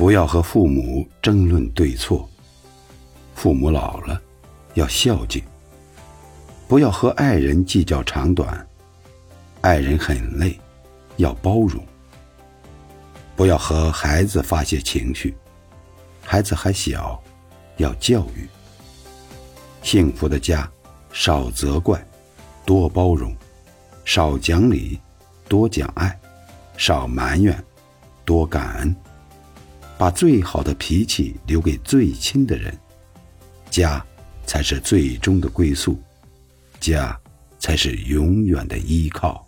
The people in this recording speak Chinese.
不要和父母争论对错。父母老了，要孝敬。不要和爱人计较长短，爱人很累，要包容。不要和孩子发泄情绪，孩子还小，要教育。幸福的家，少责怪，多包容；少讲理，多讲爱；少埋怨，多感恩。把最好的脾气留给最亲的人，家才是最终的归宿。家，才是永远的依靠。